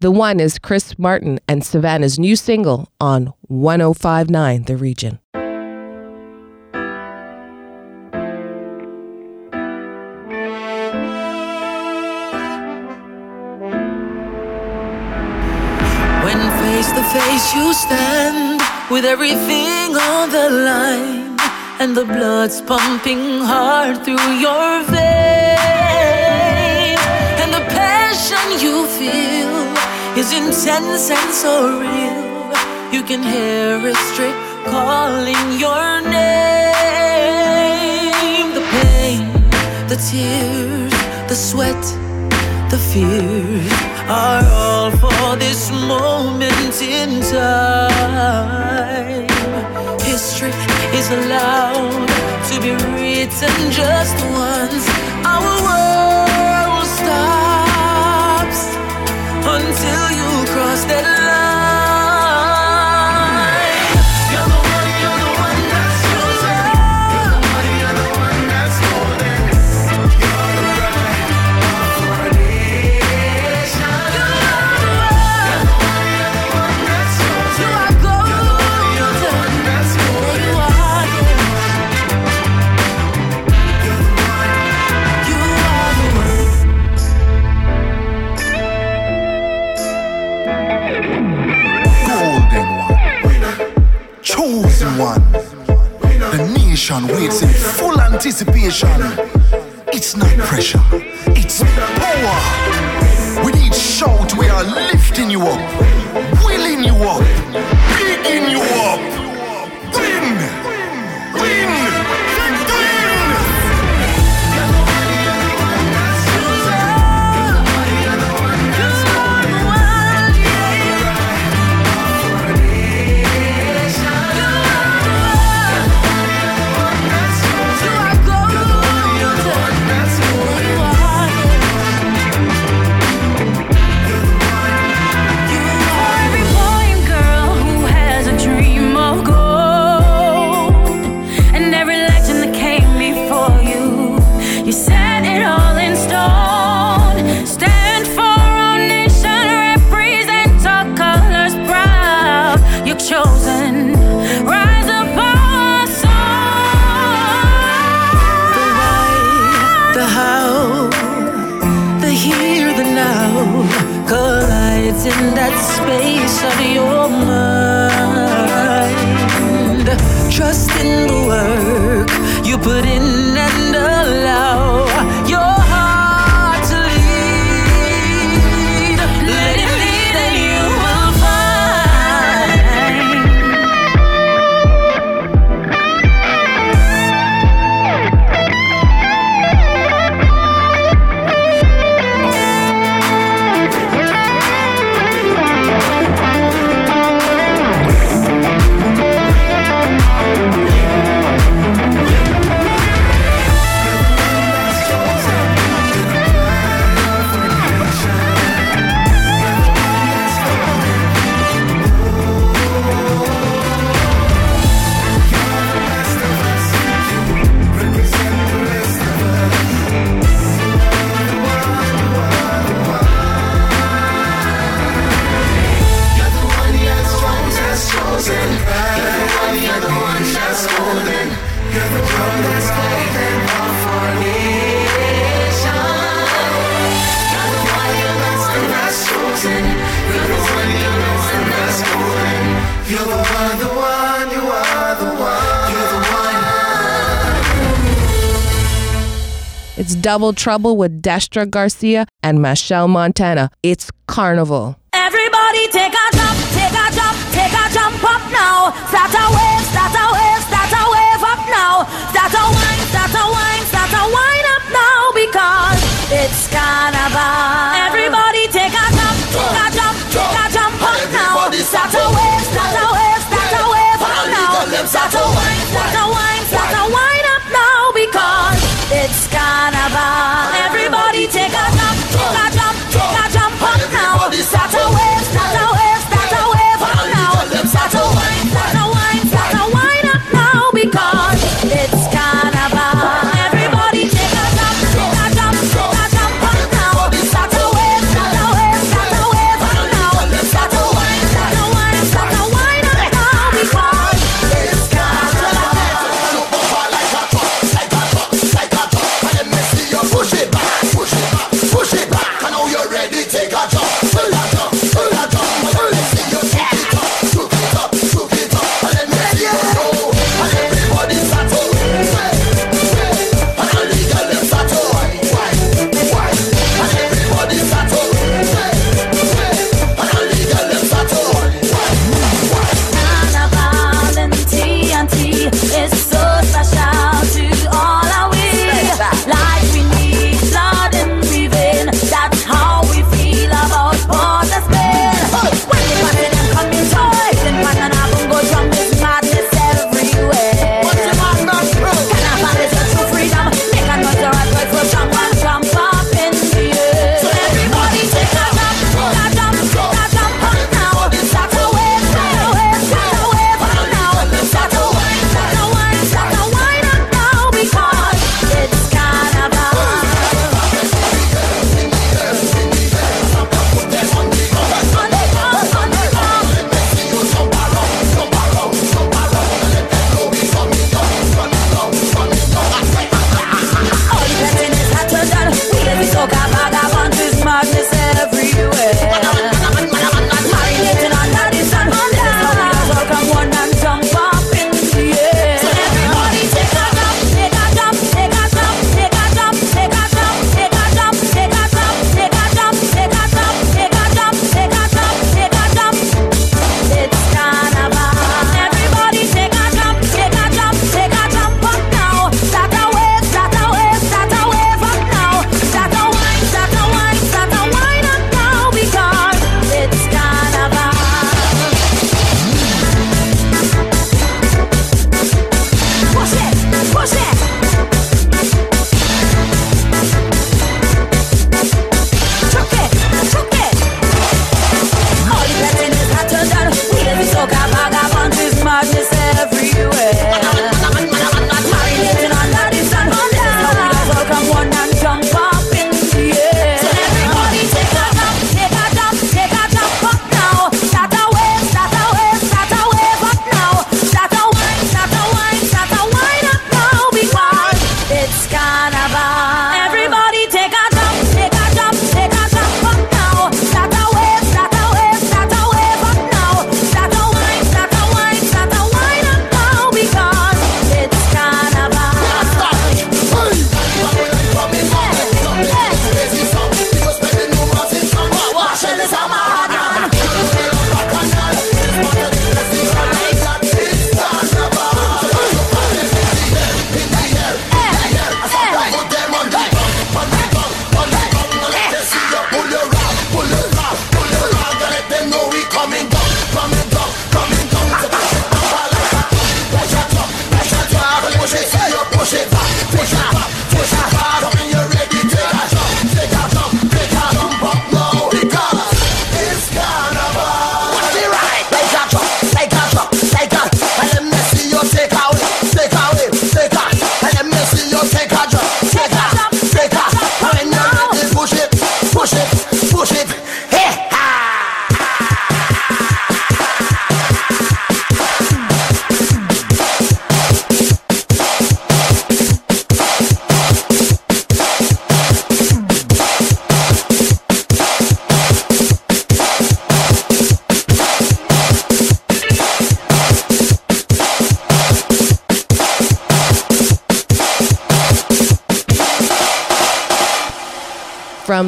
The one is Chris Martin and Savannah's new single on 1059 The Region. When face to face you stand with everything on the line and the blood's pumping hard through your veins and the passion you feel is intense and so real. You can hear a straight calling your name. The pain, the tears, the sweat, the fears are all for this moment in time. History is allowed to be written just once. Our world. anticipation. It's not pressure, it's power. With each shout, we are lifting you up. It's Double Trouble with Destra Garcia and Machel Montano. It's Carnival. Everybody take a jump, take a jump, take a jump up now. Start a wave, start a wave.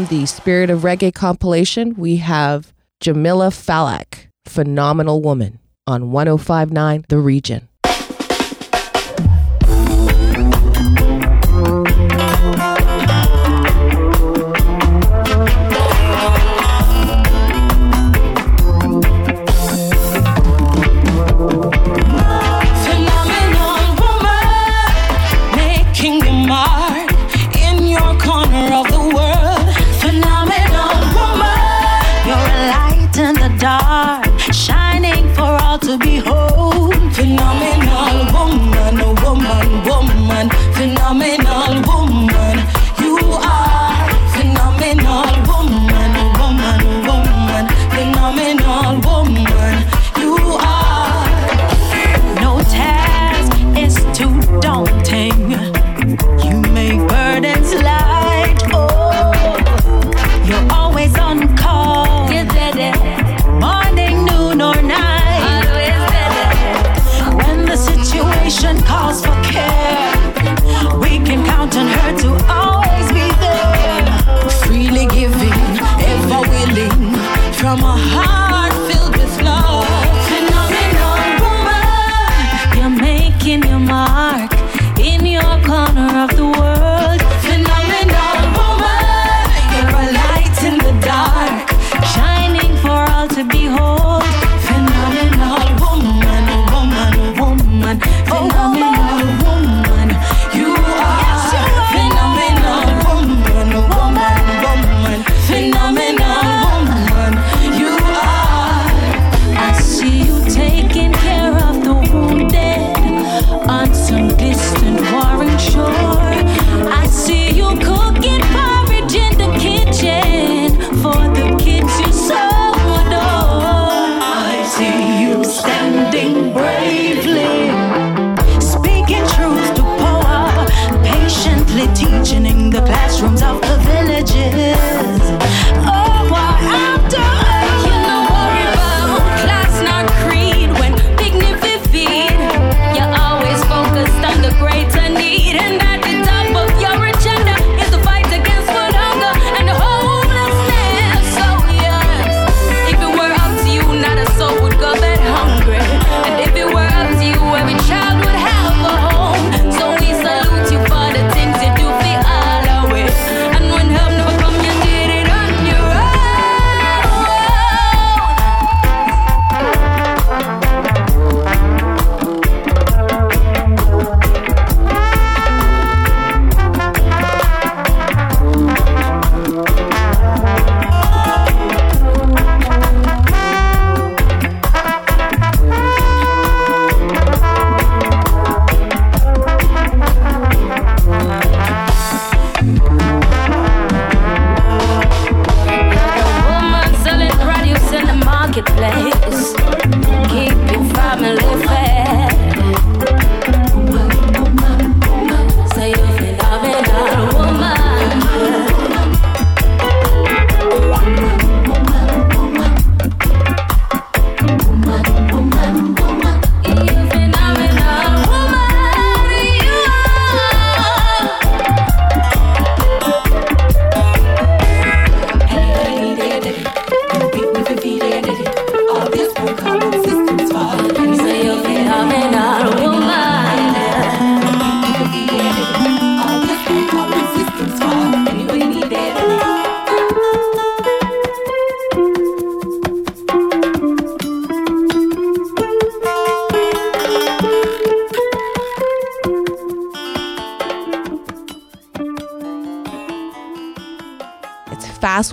the Spirit of Reggae compilation, we have Jamila Falak, phenomenal woman, on 1059 The Region.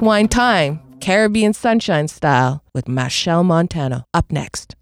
wine time, Caribbean sunshine style, with Machel Montano. Up next.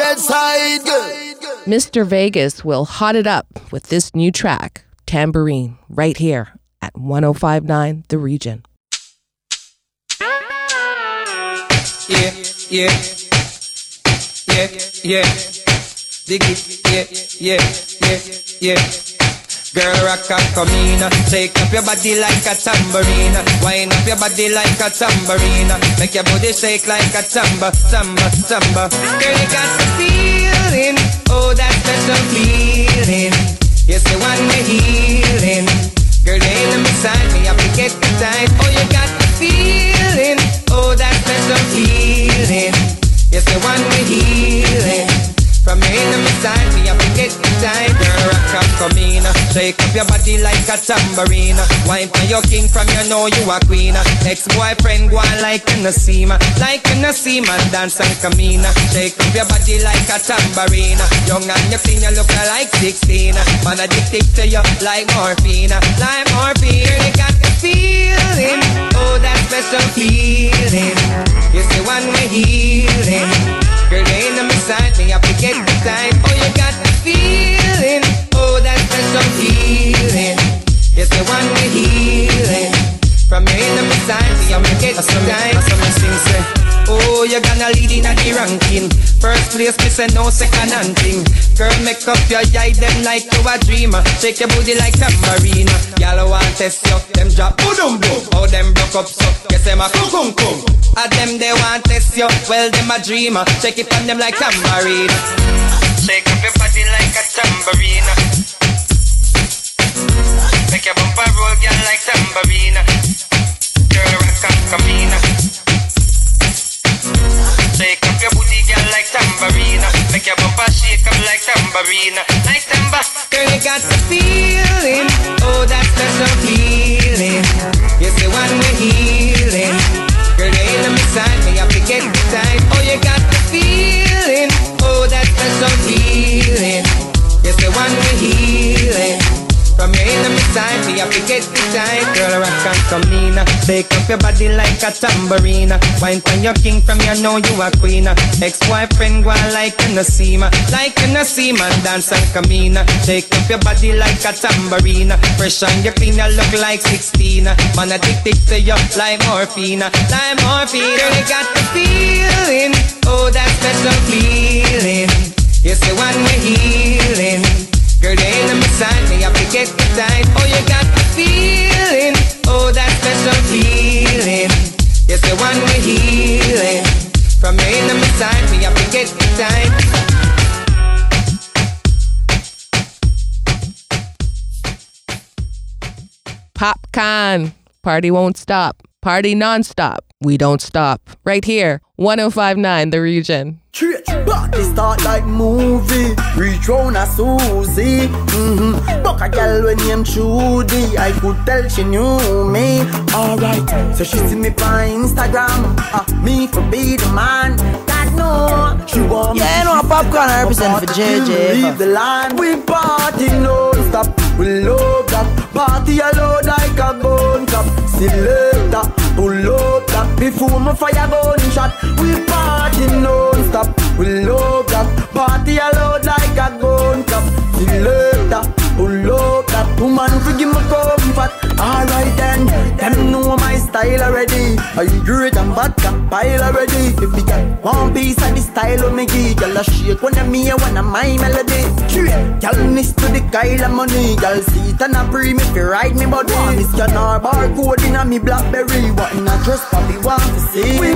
On the bedside, girl. Mr. Vegas will hot it up with this new track, Tambourine, right here at 1059 The Region. yeah, yeah, yeah, yeah. Dig it, yeah, yeah, yeah, yeah. Girl, rock and come in, take up your body like a tambourine, wind up your body like a tambourine, make your body shake like a tamba, tamba, tamba. Girl, you got the feeling, oh that special feeling. Yes, the one we're healing. Girl, they ain't beside me, I forget the time. Oh, you got the feeling, oh that special feeling. Yes, the one we're healing. From me in my side, me I forget the time. Girl, rock and come in, shake up your body like a tambourine. Wine for your king from you know you a queen. Ex-boyfriend go on like in the seam, like in the seam and dance and come in. Shake up your body like a tambourine. Young and you clean, you look like 16. Man addicted to you like morphine, like morphine. Girl, you got the feeling, oh that special feeling. It's the one we're healing. Girl, they ain't on my side, me I forget the time. Oh, you got the feeling, oh that special feeling. It's the one we're healing. From me in my side, me I forget the time. That's what me sing say. Oh, you're gonna lead in at the ranking. First place, me say no second and thing. Girl, make up your eye, them like you a dreamer. Shake your booty like tambourine. Y'all want test you, them drop boom boom. Oh, them broke up so, yes them a kum kum kum. A them they want test you, well them a dreamer. Shake it on them like tambourine. Shake up your body like a tambourine. Make your bumper roll, girl, like tambourine. Tambourine. Like tamba. Girl, you got the In Shake up your body like a tambourine Wine from your king, from you know you a queen Ex-boyfriend go on like in the seam Like in the seam and dance and come in Shake up your body like a tambourine Fresh and you clean, you look like 16 Man addicted to you like morphine Like morphine Girl, you got the feeling. Oh, that special feeling. Yes, the one we're healing? Girl, ain't on my side, me I forget the time. Oh, you got the feeling, special feeling. Yes, the one we're healing. From me ain't on my side, me I forget the time. Popcaan. Party won't stop. Party nonstop. We don't stop. Right here, 1059 The Region. Straight body start like movie. Reach round a Susie. Mm-hmm. Buck a girl when named Trudy. I could tell she knew me. Alright, so she see me on Instagram. Uh, me for be the man. God know she want me. Yeah, you know, She Popcaan said, represent for till JJ, we huh?" Leave the land. We party non-stop. We love that. Party alone like a gun cap. Selector, pull up that. Before my fire shot. We party non-stop. We love you great and can pile already? If we get one piece of the style of me y'all a shake when I'm here when I'm my melody. Straight, y'all miss to the Kyle of money. Y'all see it and a pre me fi ride me body. Miss your nar barcode in a me blackberry. What in a dress papi want to see? We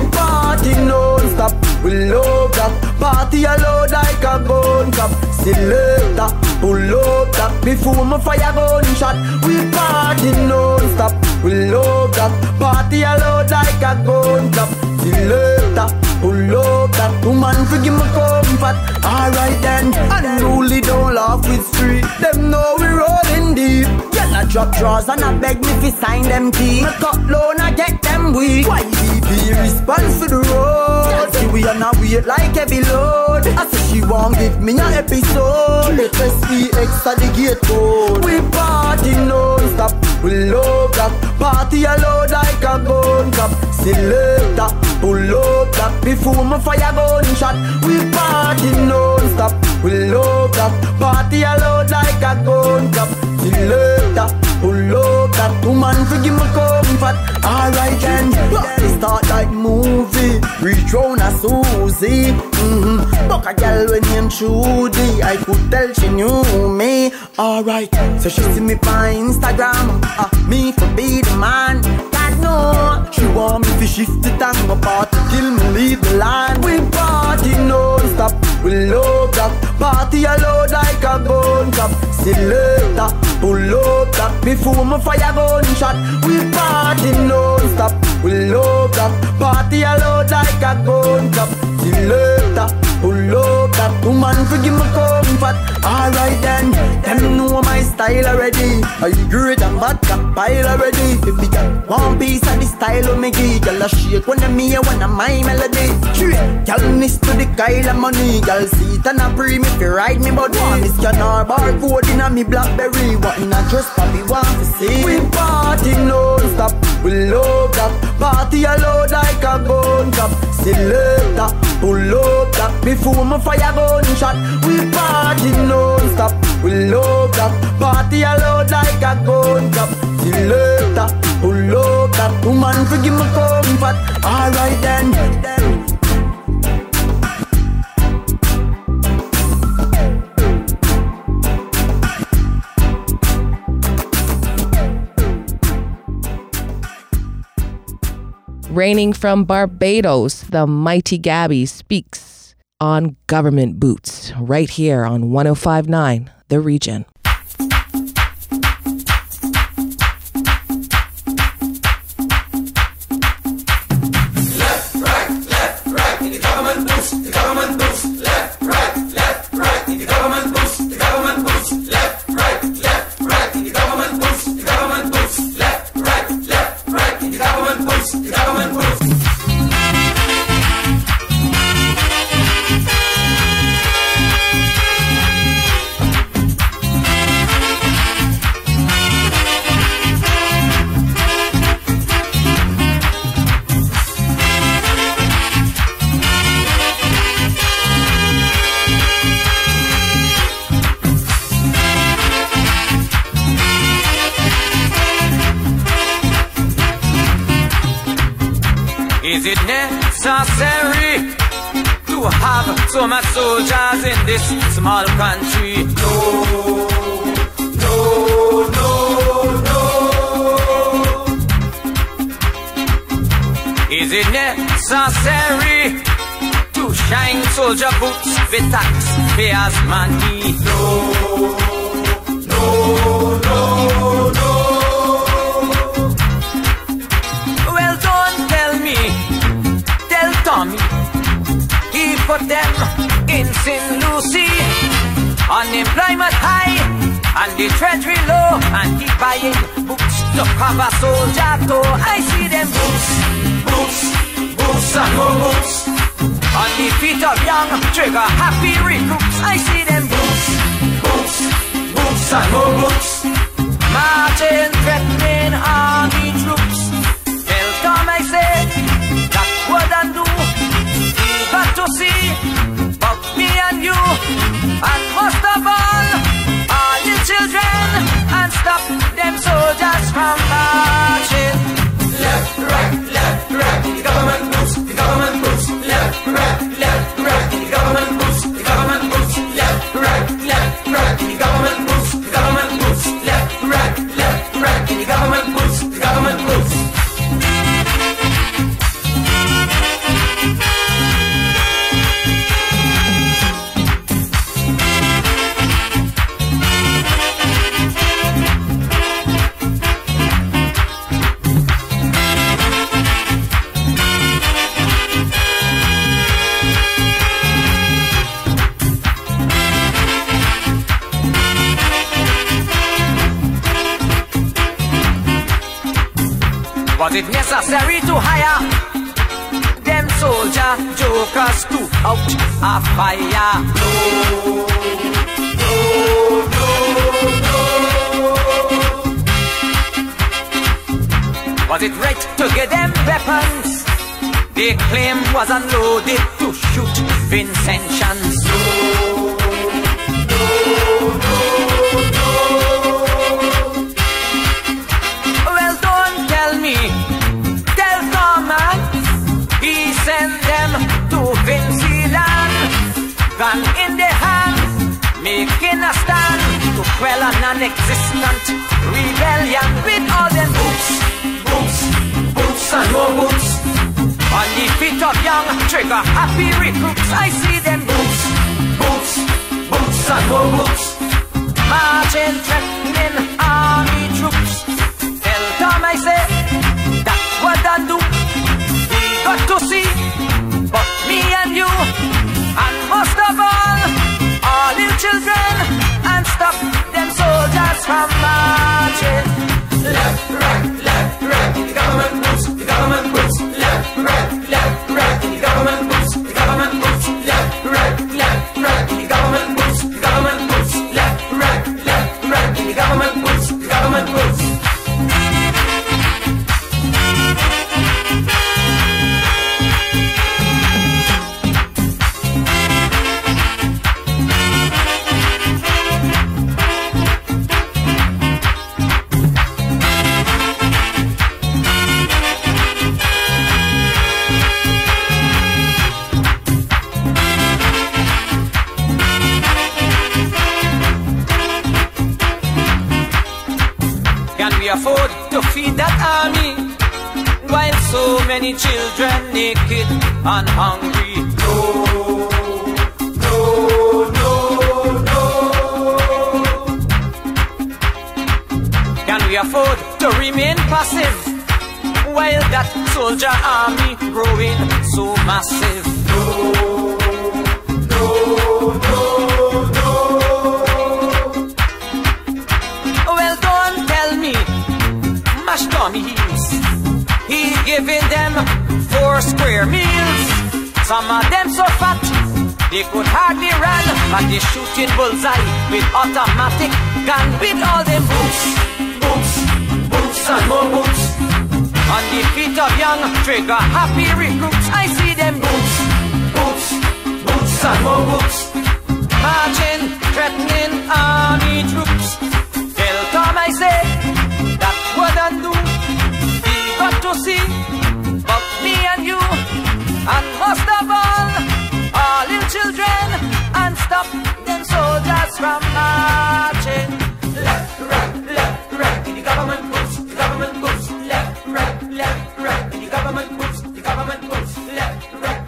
party non-stop. We love that party alone like a gun cap. Selector, pull up that before my fire gun shot. We party non-stop. We love that party alone like a gun cap. Selector, pull up that woman forgive me comfort. Alright then, unruly don't laugh with street. Them know we rolling deep. Drop drawers and I beg me fi sign them key. Me cut loan I get them weak. Why be response for the road? See we on a wait like heavy load. I say she won't give me a episode. Us be extra the gate code. We party non-stop. We love that party alone like a gun cap. Selector, pull up that before my fire gunshot. We party non-stop, we love that. Party loud like a gun cap. Till later, we love that. Woman forgive me comfort. Alright then, we start like movie. Reach round a Susie. Mm-hmm. Buck a girl when named Trudy. I could tell she knew me. Alright, so she see me on Instagram. Uh, me for be the man. She want me to shift the time apart till me leave the line. We party non-stop, we love that. Party loud like a gun cap. Selector, pull up that before my fire gunshot. We party non-stop, we love that. Party loud like a gun cap. Selector, pull up that. Woman forgive me comfort. Alright then, my style already. I great and bad can pile already. If we got one piece of the style of me give, girl a shake when I'm here when I'm my melody. Straight, girl miss to the Kyle of money. Girl see it and a pre me fi ride me body. Miss Canard barcode in a me Blackberry. What in a dress papi want to see? We party non-stop, we love that. Party loud like a gun cap. Selector, pull up that before my fire gunshot. We party non-stop, we love that. Party loud like a gun cap. Pull up that. Woman forgive me comfort. Alright then. Reigning from Barbados, the mighty Gabby speaks on government boots right here on 1059 The Region. Necessary to have so much soldiers in this small country? No, no, no, no. Is it necessary to shine soldier boots with taxpayers' money? No, Put them in St. Lucie. Unemployment high and the treasury low. And he buying books to cover soldier toe. I see them boots, boots, boots and more boots. On the feet of young trigger happy recruits. I see them boots, boots, boots and more boots. Marching, threatening army troops. Tell Tom I said that wouldn't do. To see about me and you, and most of all, all you children, and stop them soldiers from marching. Left, right, left, right, the government necessary to hire them soldier jokers to out a fire? No, no, no, no. Was it right to give them weapons they claim was unloaded to shoot Vincentians. Quell a non-existent rebellion with all them boots, boots, boots and more boots. On the feet of young trigger happy recruits, I see them boots, boots, boots and more boots. Marching, threatening army troops. Tell Tom I say, that's what I do. We got to see, but me and you, and most of all, all little children, and stop from marching. Left, right, left, right, the government moves, the government moves. Many children naked and hungry? No, no, no, no. Can we afford to remain passive while that soldier army growing so massive? No, no, no, no. Well, don't tell me, mash dummies. He giving them four square meals. Some of them so fat, they could hardly run, but they shooting bullseye with automatic gun with all them boots, boots, boots and more boots. On the feet of young trigger happy recruits, I see them boots, boots, boots and more boots. Marching, threatening army troops. Tell Tom I say that what I do got to see but me and you, and most of all, all little children, and stop them soldiers from marching. Left, right, left, right, the government moves, the government moves. Left, right, left, right, the government moves, the government moves. Left, right.